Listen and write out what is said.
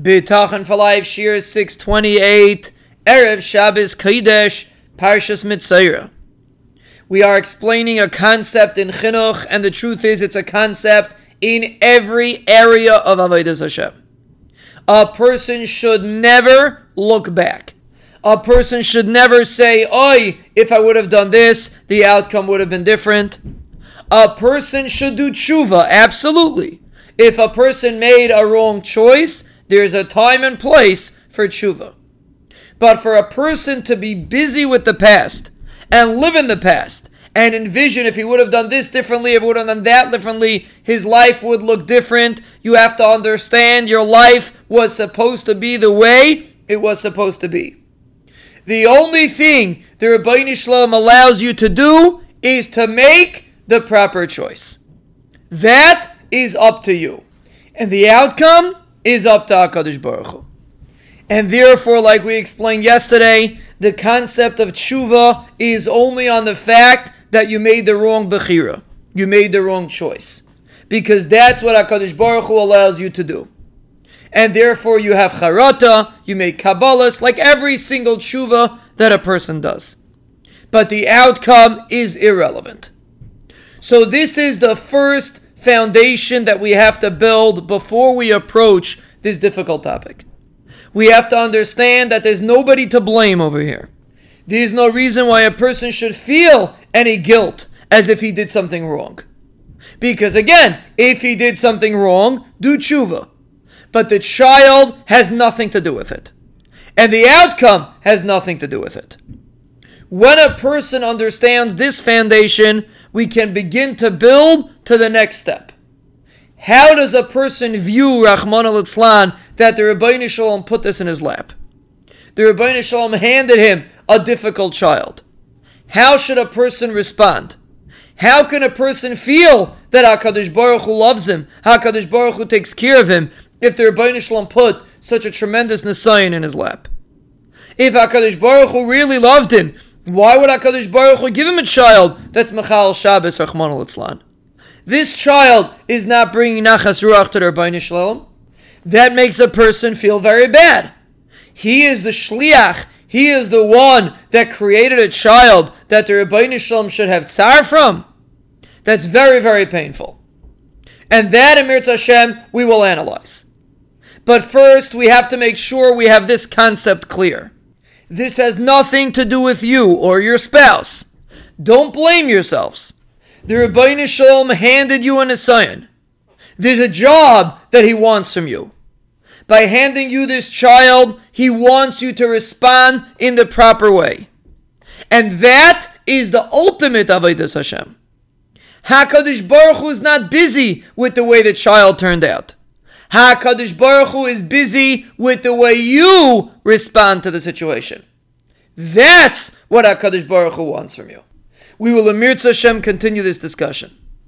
Bitachon for life, Shiur 628, Erev Shabbos Kodesh, Parshas Metzora. We are explaining a concept in Chinuch, and the truth is it's a concept in every area of Avodah Hashem. A person should never look back. A person should never say, Oi, if I would have done this, the outcome would have been different. A person should do tshuva, absolutely. If a person made a wrong choice, there's a time and place for tshuva. But for a person to be busy with the past and live in the past and envision if he would have done this differently, if he would have done that differently, his life would look different. You have to understand your life was supposed to be the way it was supposed to be. The only thing the Ribono Shel Olam allows you to do is to make the proper choice. That is up to you. And the outcome is up to HaKadosh Baruch Hu. And therefore, like we explained yesterday, the concept of tshuva is only on the fact that you made the wrong bechira. You made the wrong choice. Because that's what HaKadosh Baruch Hu allows you to do. And therefore you have charata, you make kabbalas, like every single tshuva that a person does. But the outcome is irrelevant. So this is the first foundation that we have to build before we approach this difficult topic. We have to understand that there's nobody to blame over here. There's no reason why a person should feel any guilt as if he did something wrong. Because again, if he did something wrong, do tshuva. But the child has nothing to do with it. And the outcome has nothing to do with it. When a person understands this foundation, we can begin to build to the next step. How does a person view Rahman al that the Ribono Shel Olam put this in his lap? The Ribono Shel Olam handed him a difficult child. How should a person respond? How can a person feel that HaKadosh Baruch Hu loves him, HaKadosh Baruch Hu takes care of him, if the Ribono Shel Olam put such a tremendous Nisayon in his lap? If HaKadosh Baruch Hu really loved him, why would HaKadosh Baruch Hu give him a child that's Machal Shabbos Rahman al This child is not bringing Nachas Ruach to the Ribono Shel Olam. That makes a person feel very bad. He is the Shliach. He is the one that created a child that the Ribono Shel Olam should have tsar from. That's very, very painful. And that, Emir Hashem, we will analyze. But first, we have to make sure we have this concept clear. This has nothing to do with you or your spouse. Don't blame yourselves. The Ribono Shel Olam handed you an assignment. There's a job that he wants from you. By handing you this child, he wants you to respond in the proper way. And that is the ultimate Avodah Hashem. HaKadosh Baruch Hu is not busy with the way the child turned out. HaKadosh Baruch Hu is busy with the way you respond to the situation. That's what HaKadosh Baruch Hu wants from you. We will, Amir Hashem, continue this discussion.